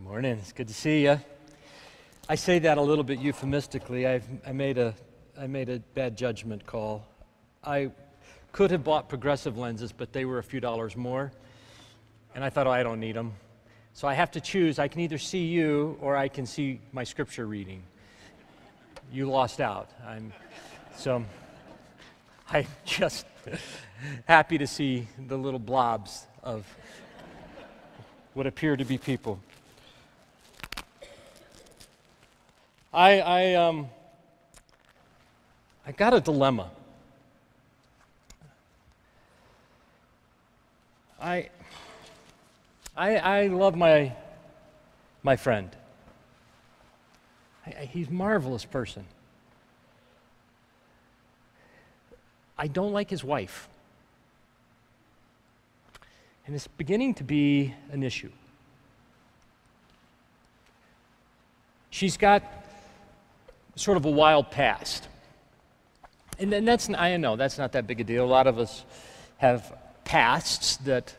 Good morning. It's good to see you. I say that a little bit euphemistically. I've, I, made a, I made a bad judgment call. I could have bought progressive lenses, but they were a few dollars more. And I thought, oh, I don't need them. So I have to choose. I can either see you or I can see my scripture reading. You lost out. I'm, so I'm just happy to see the little blobs of what appear to be people. I, I, um, I got a dilemma. I, I, I love my, my friend. I, I, he's a marvelous person. I don't like his wife. And it's beginning to be an issue. She's got sort of a wild past. And, and that's, I know, that's not that big a deal. A lot of us have pasts that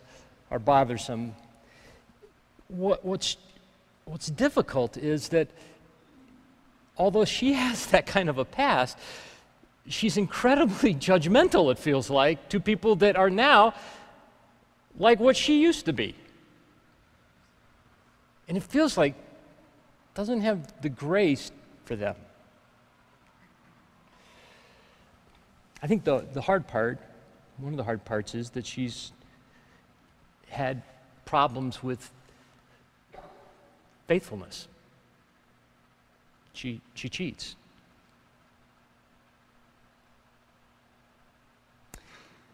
are bothersome. What, what's, what's difficult is that although she has that kind of a past, she's incredibly judgmental, it feels like, to people that are now like what she used to be. And it feels like doesn't have the grace for them. I think the, the hard part, one of the hard parts, is that she's had problems with faithfulness. She, she cheats.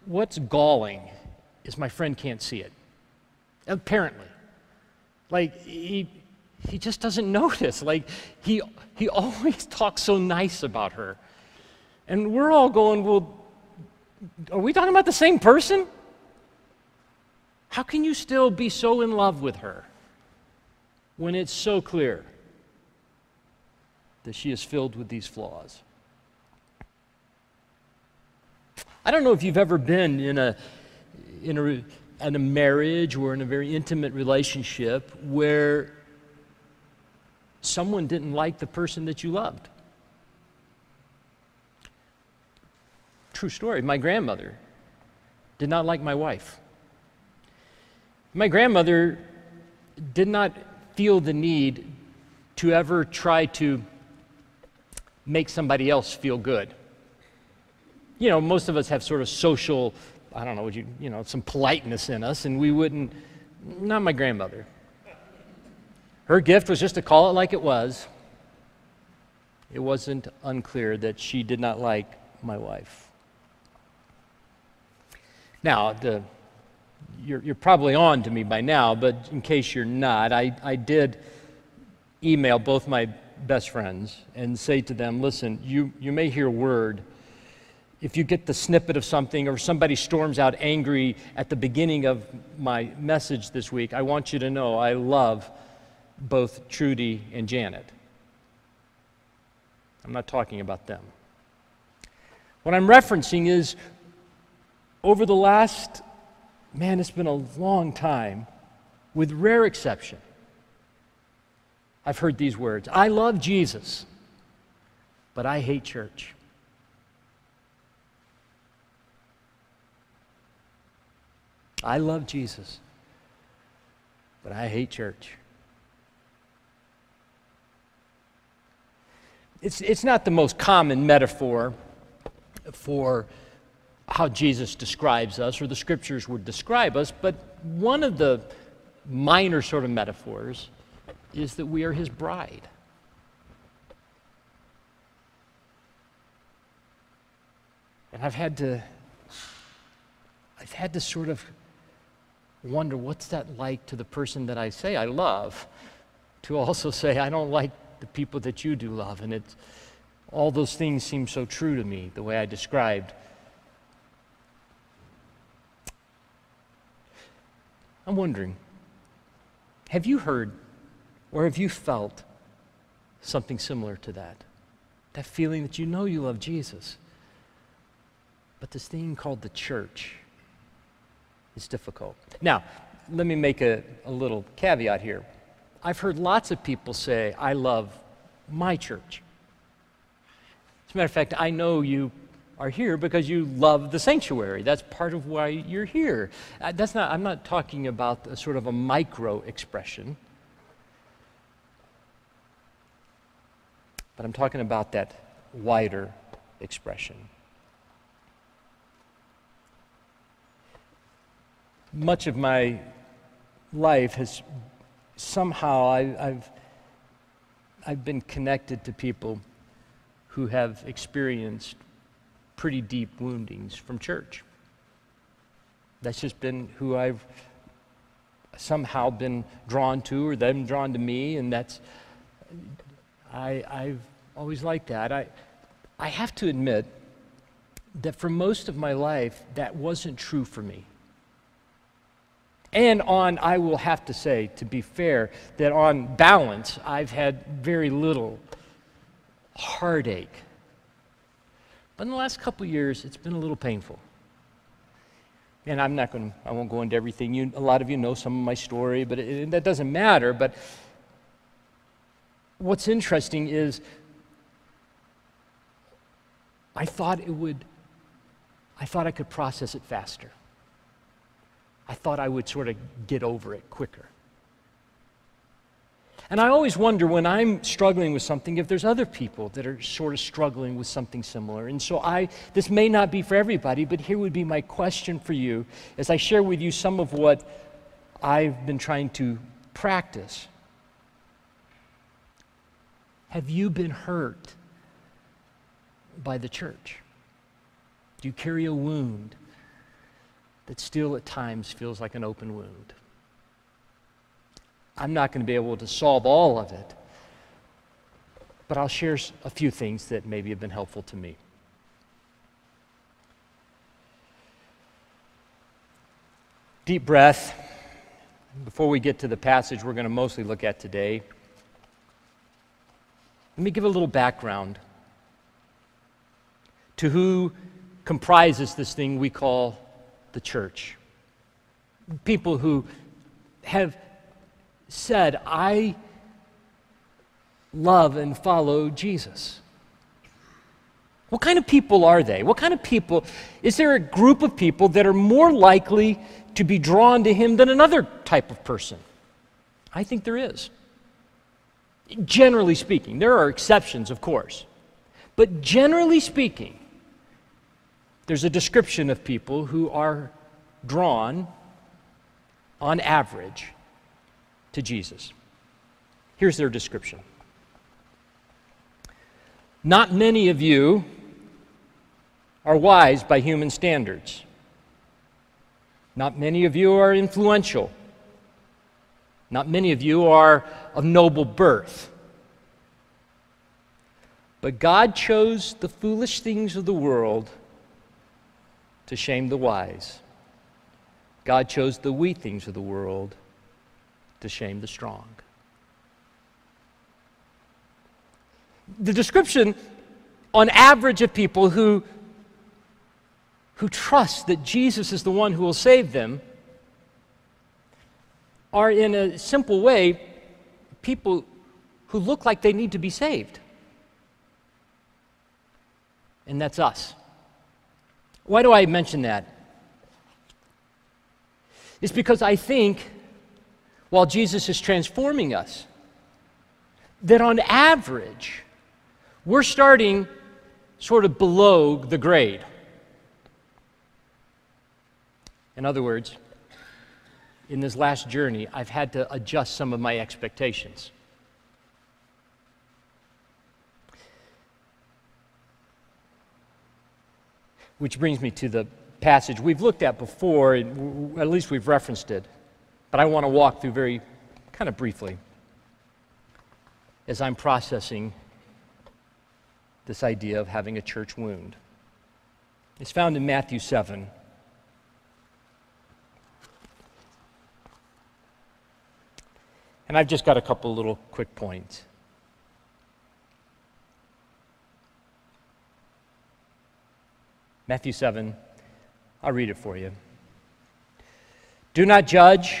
What's galling is my friend can't see it. Apparently. Like, he, he just doesn't notice. Like, he, he always talks so nice about her. And we're all going, well, are we talking about the same person? How can you still be so in love with her when it's so clear that she is filled with these flaws? I don't know if you've ever been in a, in a, in a marriage or in a very intimate relationship where someone didn't like the person that you loved. True story. My grandmother did not like my wife. My grandmother did not feel the need to ever try to make somebody else feel good. You know, most of us have sort of social, I don't know, would you, you know, some politeness in us, and we wouldn't, not my grandmother. Her gift was just to call it like it was. It wasn't unclear that she did not like my wife. Now, the, you're, you're probably on to me by now, but in case you're not, I, I did email both my best friends and say to them, listen, you, you may hear word. If you get the snippet of something or somebody storms out angry at the beginning of my message this week, I want you to know I love both Trudy and Janet. I'm not talking about them. What I'm referencing is over the last, man, it's been a long time, with rare exception, I've heard these words I love Jesus, but I hate church. I love Jesus, but I hate church. It's, it's not the most common metaphor for how Jesus describes us or the scriptures would describe us, but one of the minor sort of metaphors is that we are his bride. And I've had to I've had to sort of wonder what's that like to the person that I say I love to also say I don't like the people that you do love and it's all those things seem so true to me the way I described I'm wondering have you heard or have you felt something similar to that? That feeling that you know you love Jesus, but this thing called the church is difficult. Now, let me make a, a little caveat here. I've heard lots of people say, I love my church. As a matter of fact, I know you are here because you love the sanctuary. That's part of why you're here. Uh, that's not, I'm not talking about a sort of a micro expression, but I'm talking about that wider expression. Much of my life has somehow I, have I've been connected to people who have experienced pretty deep woundings from church. That's just been who I've somehow been drawn to, or them drawn to me, and that's I, I've always liked that. I, I have to admit that for most of my life, that wasn't true for me. And on, I will have to say, to be fair, that on balance, I've had very little heartache. But in the last couple years, it's been a little painful. And I'm not going I won't go into everything. You, a lot of you know some of my story, but it, that doesn't matter. But what's interesting is I thought it would, I thought I could process it faster. I thought I would sort of get over it quicker. And I always wonder when I'm struggling with something if there's other people that are sort of struggling with something similar. And so I this may not be for everybody, but here would be my question for you as I share with you some of what I've been trying to practice. Have you been hurt by the church? Do you carry a wound? that still at times feels like an open wound. I'm not going to be able to solve all of it, but I'll share a few things that maybe have been helpful to me. Deep breath. Before we get to the passage we're going to mostly look at today, let me give a little background to who comprises this thing we call the church. People who have said, I love and follow Jesus. What kind of people are they? What kind of people? Is there a group of people that are more likely to be drawn to him than another type of person? I think there is. Generally speaking, there are exceptions, of course. But generally speaking, there's a description of people who are drawn, on average, to Jesus. Here's their description Not many of you are wise by human standards. Not many of you are influential. Not many of you are of noble birth. But God chose the foolish things of the world to shame the wise. God chose the weak things of the world to shame the strong. The description, on average, of people who, who trust that Jesus is the one who will save them are, in a simple way, people who look like they need to be saved. And that's us. Why do I mention that? It's because I think while Jesus is transforming us, that on average, we're starting sort of below the grade. In other words, in this last journey, I've had to adjust some of my expectations. Which brings me to the passage we've looked at before, at least we've referenced it, but I want to walk through very kind of briefly as I'm processing this idea of having a church wound. It's found in Matthew 7. And I've just got a couple little quick points. Matthew 7. I'll read it for you. Do not judge,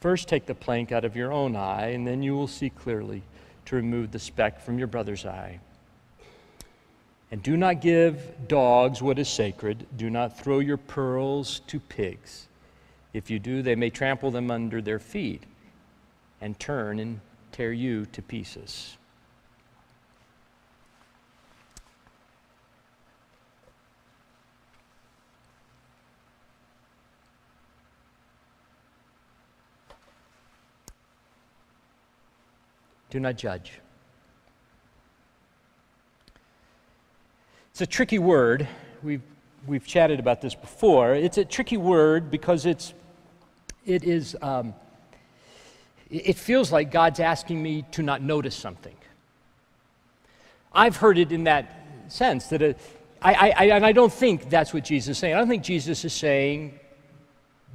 First take the plank out of your own eye, and then you will see clearly to remove the speck from your brother's eye. And do not give dogs what is sacred. Do not throw your pearls to pigs. If you do, they may trample them under their feet and turn and tear you to pieces. Do not judge. It's a tricky word. We've, we've chatted about this before. It's a tricky word because it's, it is, um, it feels like God's asking me to not notice something. I've heard it in that sense that a, I, I, and I don't think that's what Jesus is saying. I don't think Jesus is saying,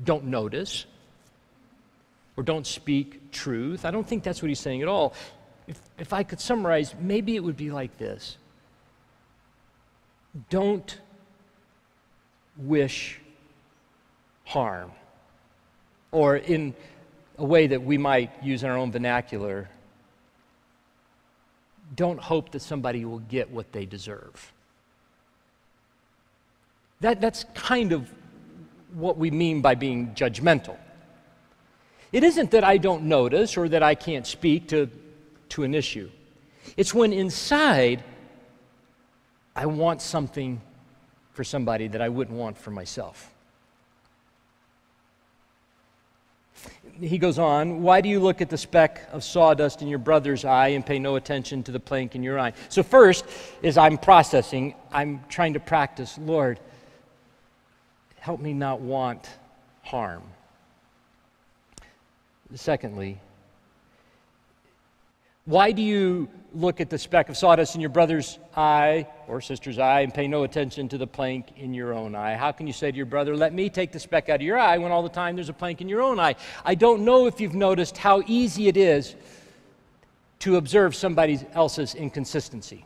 don't notice or don't speak truth. I don't think that's what he's saying at all. If, if I could summarize, maybe it would be like this Don't wish harm. Or in a way that we might use in our own vernacular, don't hope that somebody will get what they deserve. That, that's kind of what we mean by being judgmental. It isn't that I don't notice or that I can't speak to, to an issue. It's when inside I want something for somebody that I wouldn't want for myself. He goes on, Why do you look at the speck of sawdust in your brother's eye and pay no attention to the plank in your eye? So, first, as I'm processing, I'm trying to practice, Lord, help me not want harm. Secondly, why do you look at the speck of sawdust in your brother's eye or sister's eye and pay no attention to the plank in your own eye? How can you say to your brother, Let me take the speck out of your eye when all the time there's a plank in your own eye? I don't know if you've noticed how easy it is to observe somebody else's inconsistency.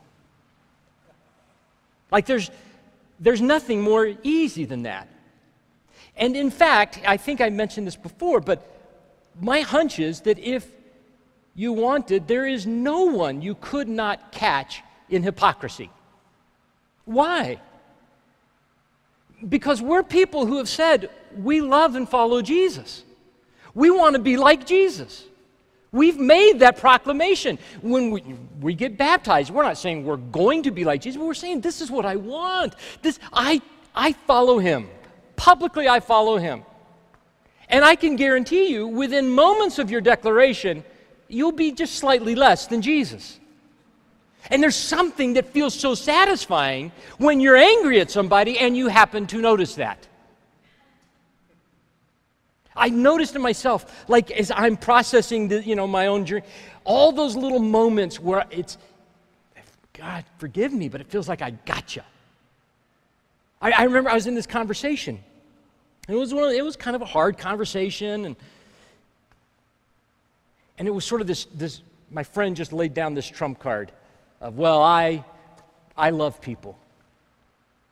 Like there's, there's nothing more easy than that. And in fact, I think I mentioned this before, but my hunch is that if you wanted, there is no one you could not catch in hypocrisy. Why? Because we're people who have said we love and follow Jesus. We want to be like Jesus. We've made that proclamation. When we, we get baptized, we're not saying we're going to be like Jesus, we're saying this is what I want. This I I follow him. Publicly I follow him. And I can guarantee you, within moments of your declaration, you'll be just slightly less than Jesus. And there's something that feels so satisfying when you're angry at somebody and you happen to notice that. I noticed in myself, like as I'm processing the, you know, my own journey, all those little moments where it's, God, forgive me, but it feels like I gotcha. I, I remember I was in this conversation it was, one of, it was kind of a hard conversation, and, and it was sort of this, this, my friend just laid down this trump card of, well, I, I love people.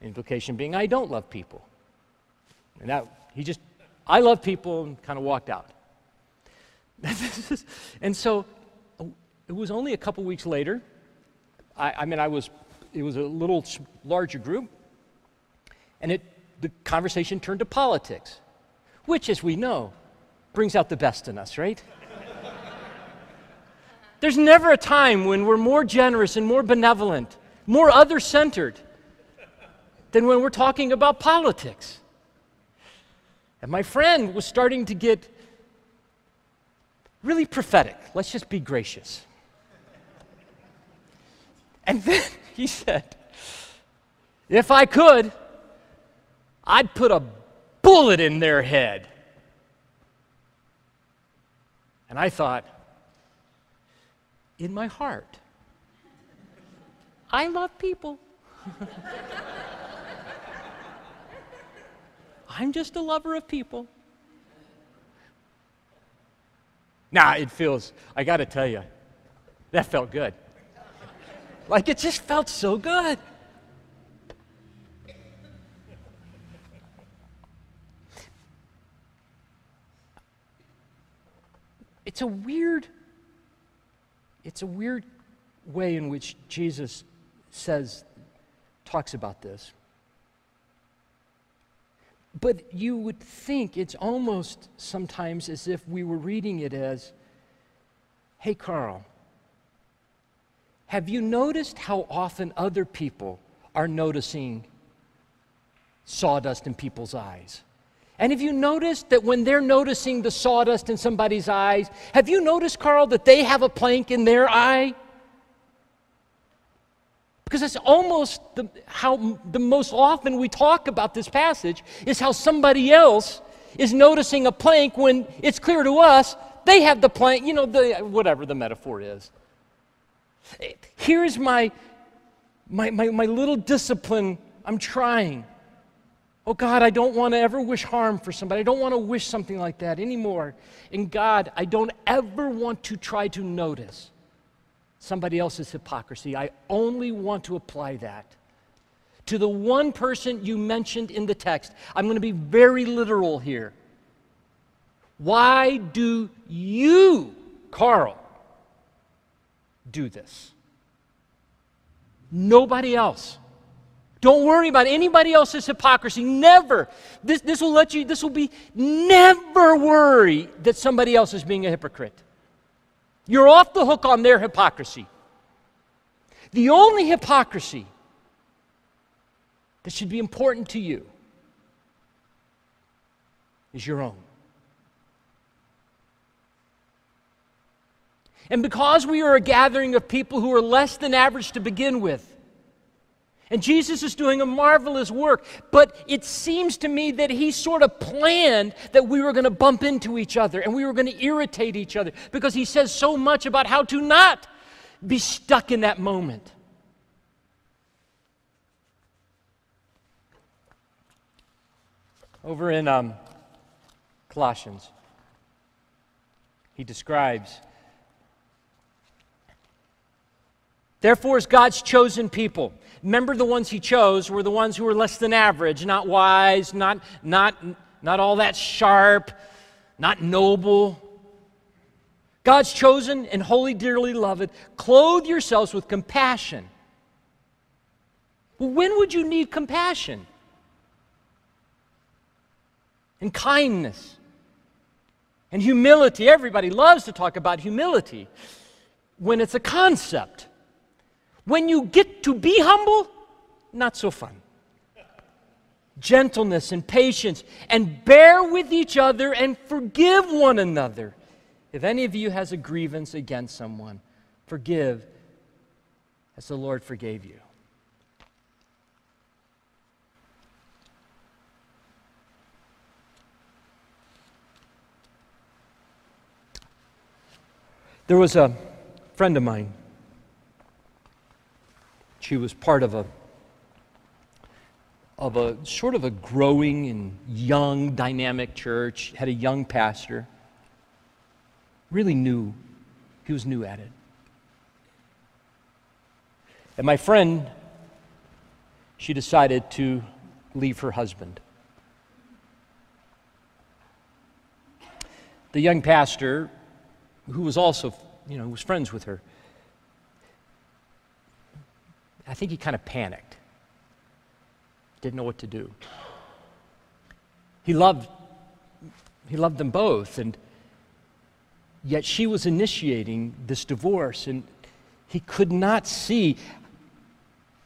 Implication being, I don't love people. And that, he just, I love people, and kind of walked out. and so it was only a couple weeks later. I, I mean, I was, it was a little larger group, and it the conversation turned to politics, which, as we know, brings out the best in us, right? There's never a time when we're more generous and more benevolent, more other centered than when we're talking about politics. And my friend was starting to get really prophetic. Let's just be gracious. And then he said, If I could, I'd put a bullet in their head. And I thought, in my heart, I love people. I'm just a lover of people. Now, it feels, I got to tell you, that felt good. Like it just felt so good. It's a weird it's a weird way in which Jesus says talks about this. But you would think it's almost sometimes as if we were reading it as, hey, Carl, have you noticed how often other people are noticing sawdust in people's eyes? And have you noticed that when they're noticing the sawdust in somebody's eyes, have you noticed, Carl, that they have a plank in their eye? Because that's almost the, how the most often we talk about this passage is how somebody else is noticing a plank when it's clear to us they have the plank, you know, the, whatever the metaphor is. Here's my, my, my, my little discipline I'm trying. Oh God, I don't want to ever wish harm for somebody. I don't want to wish something like that anymore. And God, I don't ever want to try to notice somebody else's hypocrisy. I only want to apply that to the one person you mentioned in the text. I'm going to be very literal here. Why do you, Carl, do this? Nobody else. Don't worry about anybody else's hypocrisy. Never. This, this will let you, this will be never worry that somebody else is being a hypocrite. You're off the hook on their hypocrisy. The only hypocrisy that should be important to you is your own. And because we are a gathering of people who are less than average to begin with, and Jesus is doing a marvelous work, but it seems to me that he sort of planned that we were going to bump into each other and we were going to irritate each other because he says so much about how to not be stuck in that moment. Over in um, Colossians, he describes Therefore, as God's chosen people, remember the ones he chose were the ones who were less than average, not wise, not, not, not all that sharp, not noble. God's chosen and holy, dearly loved, clothe yourselves with compassion. When would you need compassion? And kindness and humility. Everybody loves to talk about humility when it's a concept. When you get to be humble, not so fun. Gentleness and patience, and bear with each other and forgive one another. If any of you has a grievance against someone, forgive as the Lord forgave you. There was a friend of mine she was part of a of a sort of a growing and young dynamic church, had a young pastor. Really new. He was new at it. And my friend, she decided to leave her husband. The young pastor, who was also, you know, was friends with her, I think he kind of panicked, didn't know what to do. He loved, he loved them both, and yet she was initiating this divorce, and he could not see,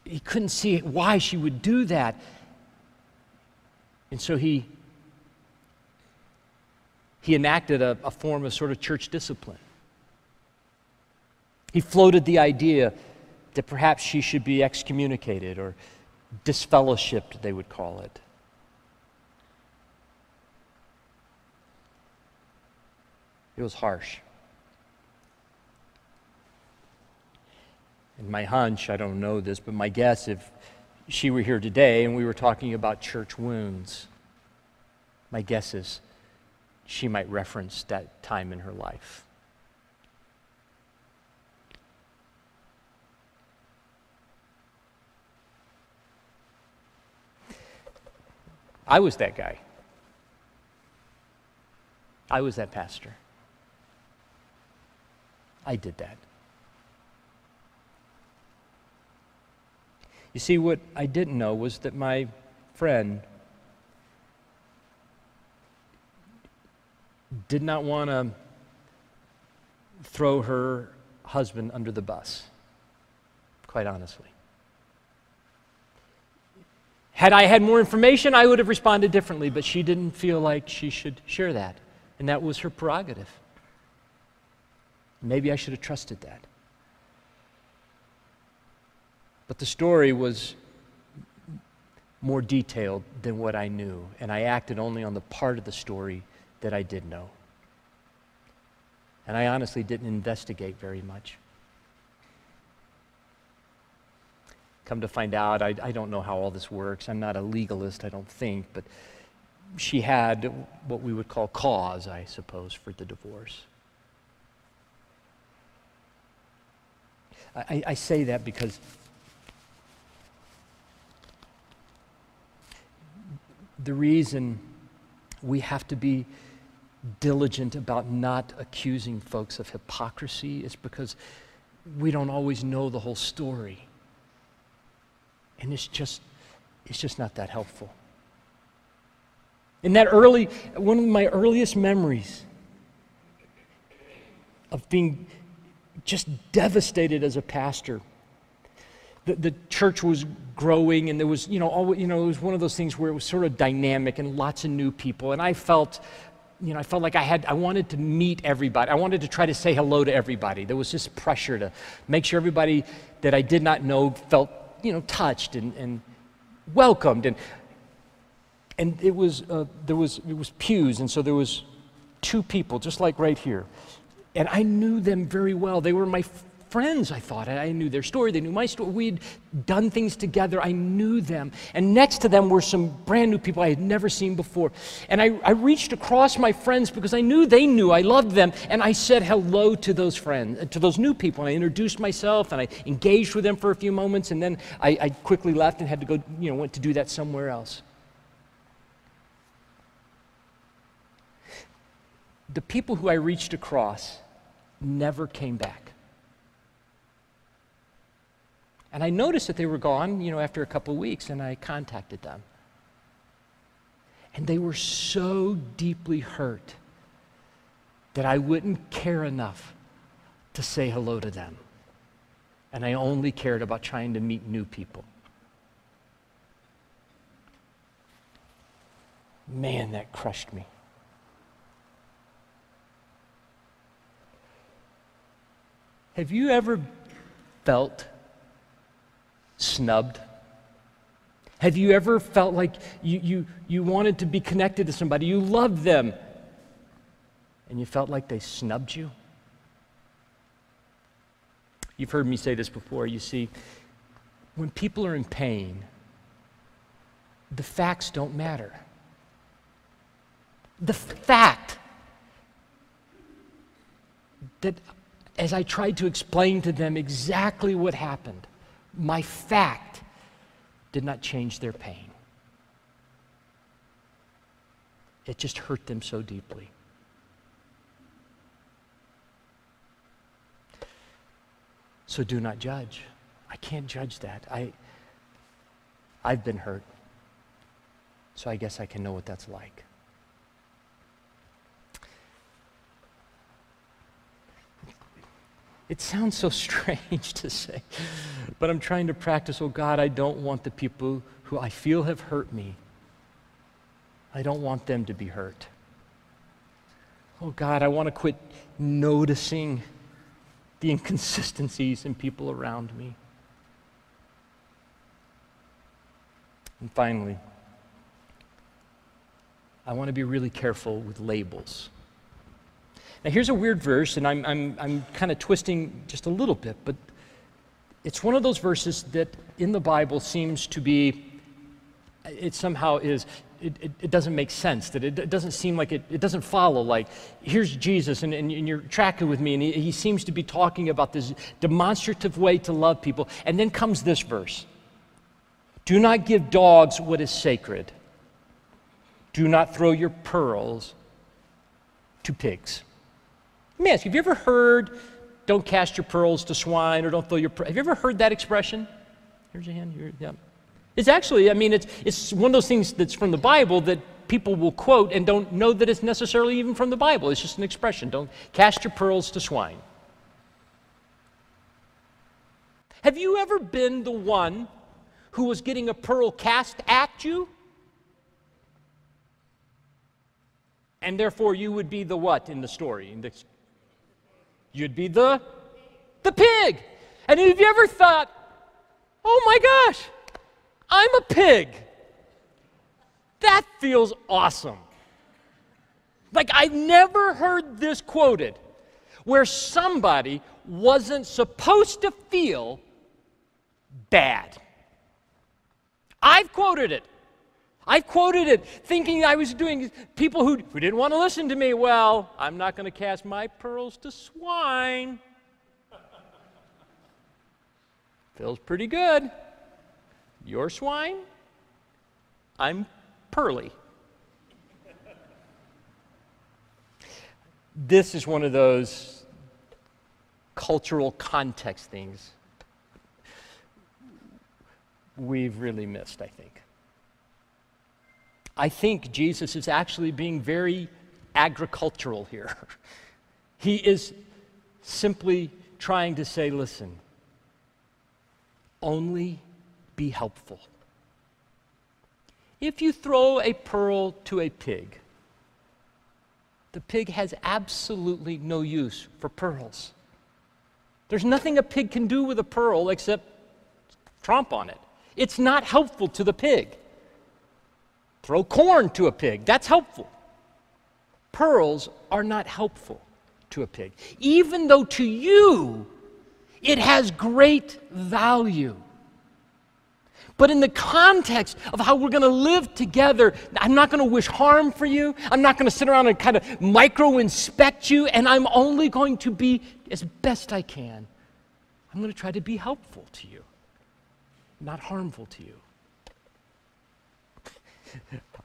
he couldn't see why she would do that. And so he, he enacted a, a form of sort of church discipline. He floated the idea that perhaps she should be excommunicated or disfellowshipped, they would call it. It was harsh. And my hunch, I don't know this, but my guess, if she were here today and we were talking about church wounds, my guess is she might reference that time in her life. I was that guy. I was that pastor. I did that. You see, what I didn't know was that my friend did not want to throw her husband under the bus, quite honestly. Had I had more information, I would have responded differently, but she didn't feel like she should share that. And that was her prerogative. Maybe I should have trusted that. But the story was more detailed than what I knew, and I acted only on the part of the story that I did know. And I honestly didn't investigate very much. Come to find out, I, I don't know how all this works. I'm not a legalist, I don't think, but she had what we would call cause, I suppose, for the divorce. I, I say that because the reason we have to be diligent about not accusing folks of hypocrisy is because we don't always know the whole story. And it's just, it's just not that helpful. In that early, one of my earliest memories of being just devastated as a pastor. The, the church was growing, and there was, you know, all, you know, it was one of those things where it was sort of dynamic and lots of new people. And I felt, you know, I felt like I had, I wanted to meet everybody. I wanted to try to say hello to everybody. There was this pressure to make sure everybody that I did not know felt you know, touched and, and welcomed. And, and it was, uh, there was, it was pews, and so there was two people, just like right here. And I knew them very well. They were my friends, I thought. I knew their story, they knew my story. We'd done things together, I knew them. And next to them were some brand new people I had never seen before. And I, I reached across my friends because I knew they knew I loved them. And I said hello to those friends, to those new people. And I introduced myself and I engaged with them for a few moments. And then I, I quickly left and had to go, you know, went to do that somewhere else. The people who I reached across never came back. And I noticed that they were gone, you know, after a couple of weeks, and I contacted them. And they were so deeply hurt that I wouldn't care enough to say hello to them. And I only cared about trying to meet new people. Man, that crushed me. Have you ever felt snubbed? Have you ever felt like you, you, you wanted to be connected to somebody, you loved them, and you felt like they snubbed you? You've heard me say this before. You see, when people are in pain, the facts don't matter. The fact that as I tried to explain to them exactly what happened, my fact did not change their pain. It just hurt them so deeply. So do not judge. I can't judge that. I, I've been hurt. So I guess I can know what that's like. It sounds so strange to say, but I'm trying to practice, oh God, I don't want the people who I feel have hurt me, I don't want them to be hurt. Oh God, I want to quit noticing the inconsistencies in people around me. And finally, I want to be really careful with labels. Now, here's a weird verse, and I'm, I'm, I'm kind of twisting just a little bit, but it's one of those verses that in the Bible seems to be, it somehow is, it, it, it doesn't make sense, that it, it doesn't seem like it, it doesn't follow. Like, here's Jesus, and, and, and you're tracking with me, and he, he seems to be talking about this demonstrative way to love people. And then comes this verse Do not give dogs what is sacred, do not throw your pearls to pigs. Let me ask you, have you ever heard don't cast your pearls to swine or don't throw your. Have you ever heard that expression? Here's your hand. Here, yeah. It's actually, I mean, it's, it's one of those things that's from the Bible that people will quote and don't know that it's necessarily even from the Bible. It's just an expression. Don't cast your pearls to swine. Have you ever been the one who was getting a pearl cast at you? And therefore, you would be the what in the story? In the You'd be the the pig. And have you ever thought, "Oh my gosh, I'm a pig." That feels awesome. Like I've never heard this quoted where somebody wasn't supposed to feel bad. I've quoted it. I quoted it thinking I was doing people who, who didn't want to listen to me. Well, I'm not going to cast my pearls to swine. Feels pretty good. Your swine? I'm pearly. This is one of those cultural context things we've really missed, I think. I think Jesus is actually being very agricultural here. he is simply trying to say, listen, only be helpful. If you throw a pearl to a pig, the pig has absolutely no use for pearls. There's nothing a pig can do with a pearl except tromp on it. It's not helpful to the pig. Throw corn to a pig, that's helpful. Pearls are not helpful to a pig, even though to you it has great value. But in the context of how we're going to live together, I'm not going to wish harm for you. I'm not going to sit around and kind of micro inspect you, and I'm only going to be, as best I can, I'm going to try to be helpful to you, not harmful to you.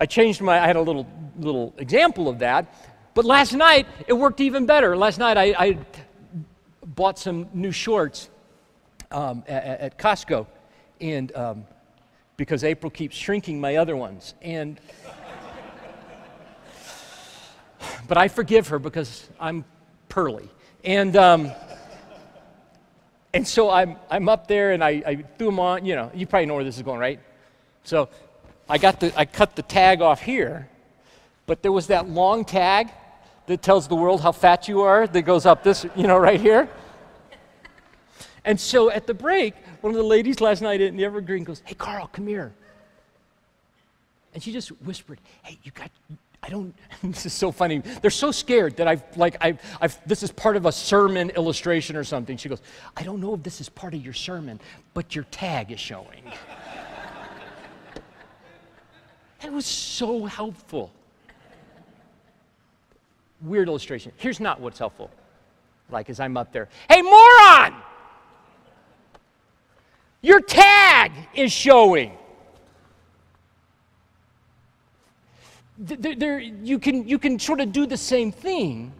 I changed my, I had a little, little example of that. But last night, it worked even better. Last night, I, I bought some new shorts um, at, at, Costco. And um, because April keeps shrinking my other ones. And, but I forgive her because I'm pearly. And, um, and so I'm, I'm up there and I, I threw them on. You know, you probably know where this is going, right? So I, got the, I cut the tag off here, but there was that long tag that tells the world how fat you are that goes up this, you know, right here. And so at the break, one of the ladies last night in the Evergreen goes, Hey, Carl, come here. And she just whispered, Hey, you got, I don't, this is so funny. They're so scared that I've, like, I've, I've, this is part of a sermon illustration or something. She goes, I don't know if this is part of your sermon, but your tag is showing. That was so helpful. Weird illustration. Here's not what's helpful. Like as I'm up there, hey, moron! Your tag is showing. There, there, you, can, you can sort of do the same thing.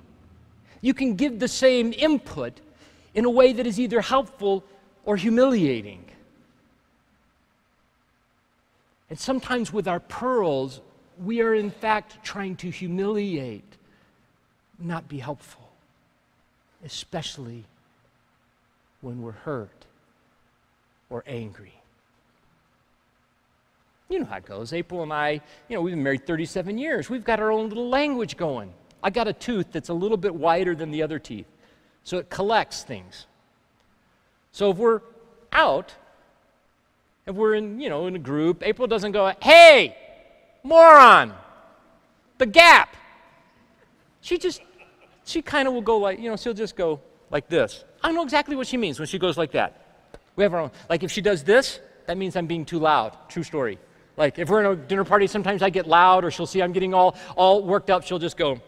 You can give the same input in a way that is either helpful or humiliating. And sometimes with our pearls, we are in fact trying to humiliate, not be helpful, especially when we're hurt or angry. You know how it goes. April and I, you know, we've been married 37 years. We've got our own little language going. I got a tooth that's a little bit wider than the other teeth, so it collects things. So if we're out if we're in, you know, in a group, April doesn't go, hey, moron, the gap. She just, she kind of will go like, you know, she'll just go like this. I know exactly what she means when she goes like that. We have our own. Like if she does this, that means I'm being too loud. True story. Like if we're in a dinner party, sometimes I get loud, or she'll see I'm getting all, all worked up. She'll just go,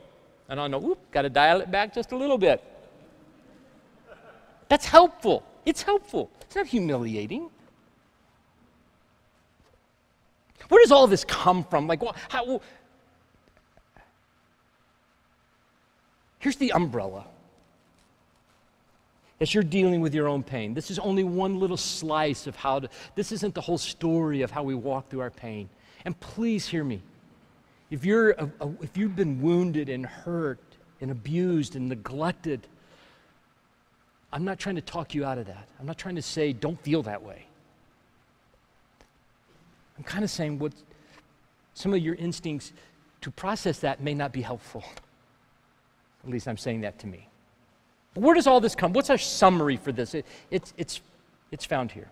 and I'll know, whoop, got to dial it back just a little bit. That's helpful. It's helpful. It's not humiliating. Where does all this come from? Like, how? Here's the umbrella. As you're dealing with your own pain, this is only one little slice of how to, this isn't the whole story of how we walk through our pain. And please hear me. If, you're a, a, if you've been wounded and hurt and abused and neglected, I'm not trying to talk you out of that. I'm not trying to say, don't feel that way. I'm kind of saying what some of your instincts to process that may not be helpful. At least I'm saying that to me. But where does all this come? What's our summary for this? It, it's, it's, it's found here.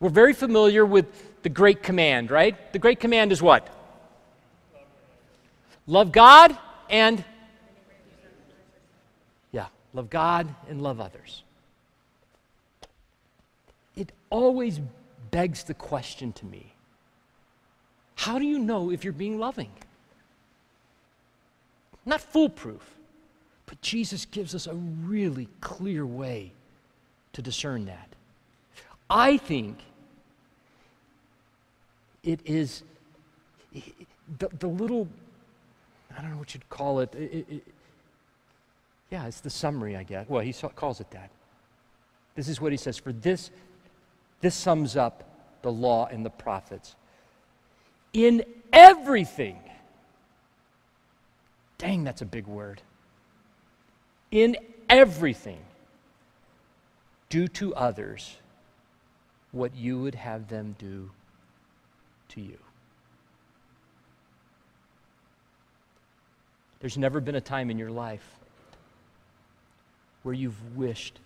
We're very familiar with the Great Command, right? The Great Command is what? Love God and. Yeah, love God and love others. It always begs the question to me how do you know if you're being loving? Not foolproof, but Jesus gives us a really clear way to discern that. I think it is the, the little, I don't know what you'd call it. it, it yeah, it's the summary, I guess. Well, he calls it that. This is what he says For this this sums up the law and the prophets. In everything, dang, that's a big word. In everything, do to others what you would have them do to you. There's never been a time in your life where you've wished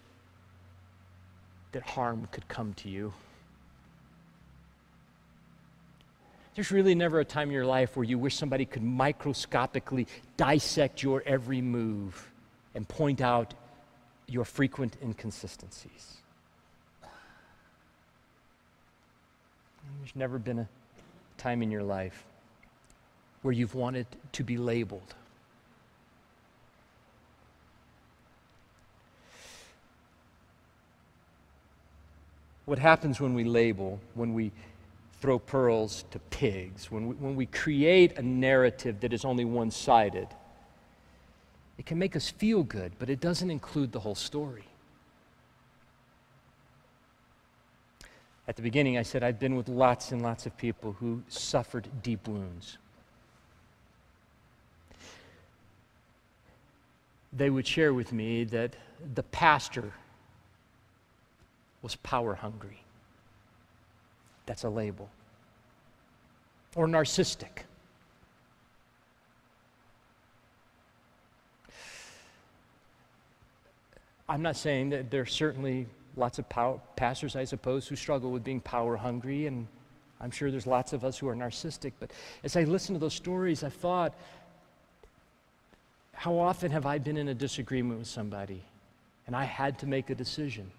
that harm could come to you. There's really never a time in your life where you wish somebody could microscopically dissect your every move and point out your frequent inconsistencies. There's never been a time in your life where you've wanted to be labeled what happens when we label, when we throw pearls to pigs, when we, when we create a narrative that is only one sided, it can make us feel good, but it doesn't include the whole story. At the beginning, I said I've been with lots and lots of people who suffered deep wounds. They would share with me that the pastor was power hungry. That's a label. Or narcissistic. I'm not saying that there are certainly lots of power, pastors, I suppose, who struggle with being power hungry, and I'm sure there's lots of us who are narcissistic. But as I listened to those stories, I thought, how often have I been in a disagreement with somebody and I had to make a decision?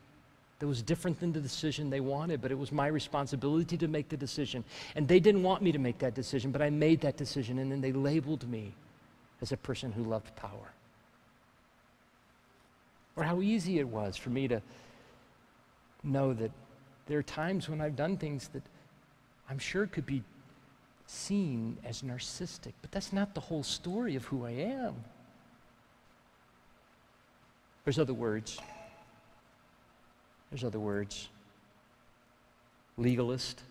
That was different than the decision they wanted, but it was my responsibility to make the decision. And they didn't want me to make that decision, but I made that decision, and then they labeled me as a person who loved power. Or how easy it was for me to know that there are times when I've done things that I'm sure could be seen as narcissistic, but that's not the whole story of who I am. There's other words. There's other words legalist.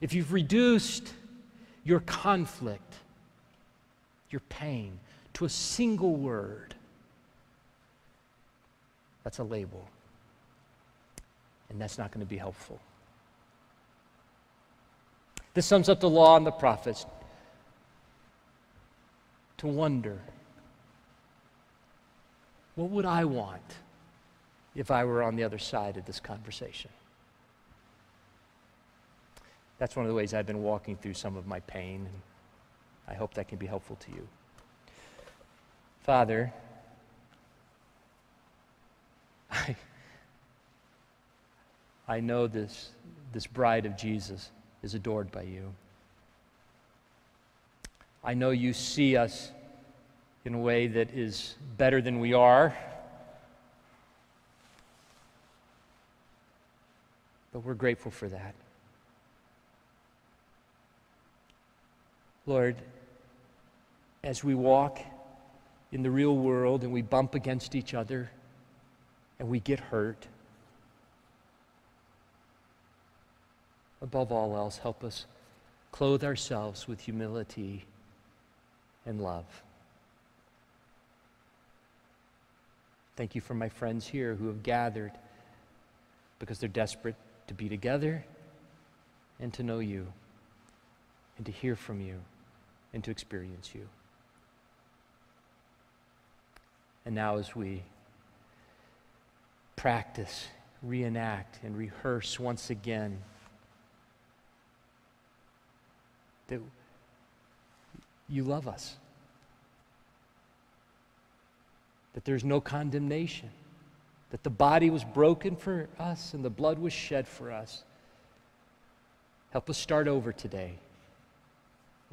If you've reduced your conflict, your pain, to a single word, that's a label. And that's not going to be helpful. This sums up the law and the prophets. To wonder, what would I want? If I were on the other side of this conversation. That's one of the ways I've been walking through some of my pain, and I hope that can be helpful to you. Father, I, I know this, this bride of Jesus is adored by you. I know you see us in a way that is better than we are. But we're grateful for that. Lord, as we walk in the real world and we bump against each other and we get hurt, above all else, help us clothe ourselves with humility and love. Thank you for my friends here who have gathered because they're desperate to be together and to know you and to hear from you and to experience you. And now, as we practice, reenact, and rehearse once again, that you love us that there's no condemnation, that the body was broken for us and the blood was shed for us. Help us start over today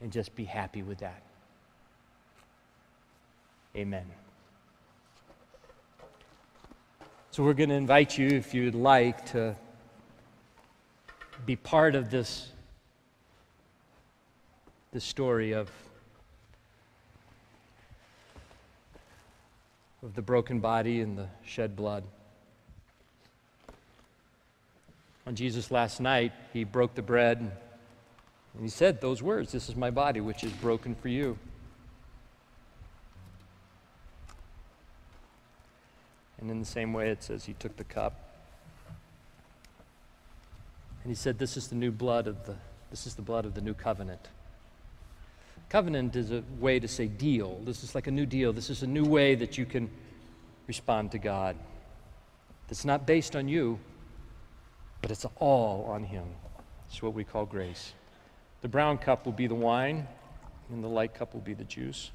and just be happy with that. Amen. So, we're going to invite you, if you'd like, to be part of this, this story of of the broken body and the shed blood. On Jesus' last night, he broke the bread and he said those words This is my body, which is broken for you. And in the same way, it says he took the cup. And he said, This is the new blood of the, this is the blood of the new covenant. Covenant is a way to say deal. This is like a new deal. This is a new way that you can respond to God. It's not based on you, but it's all on Him. It's what we call grace. The brown cup will be the wine, and the light cup will be the juice.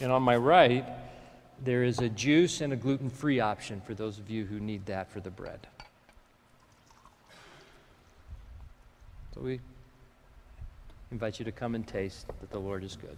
And on my right, there is a juice and a gluten free option for those of you who need that for the bread. So we invite you to come and taste that the Lord is good.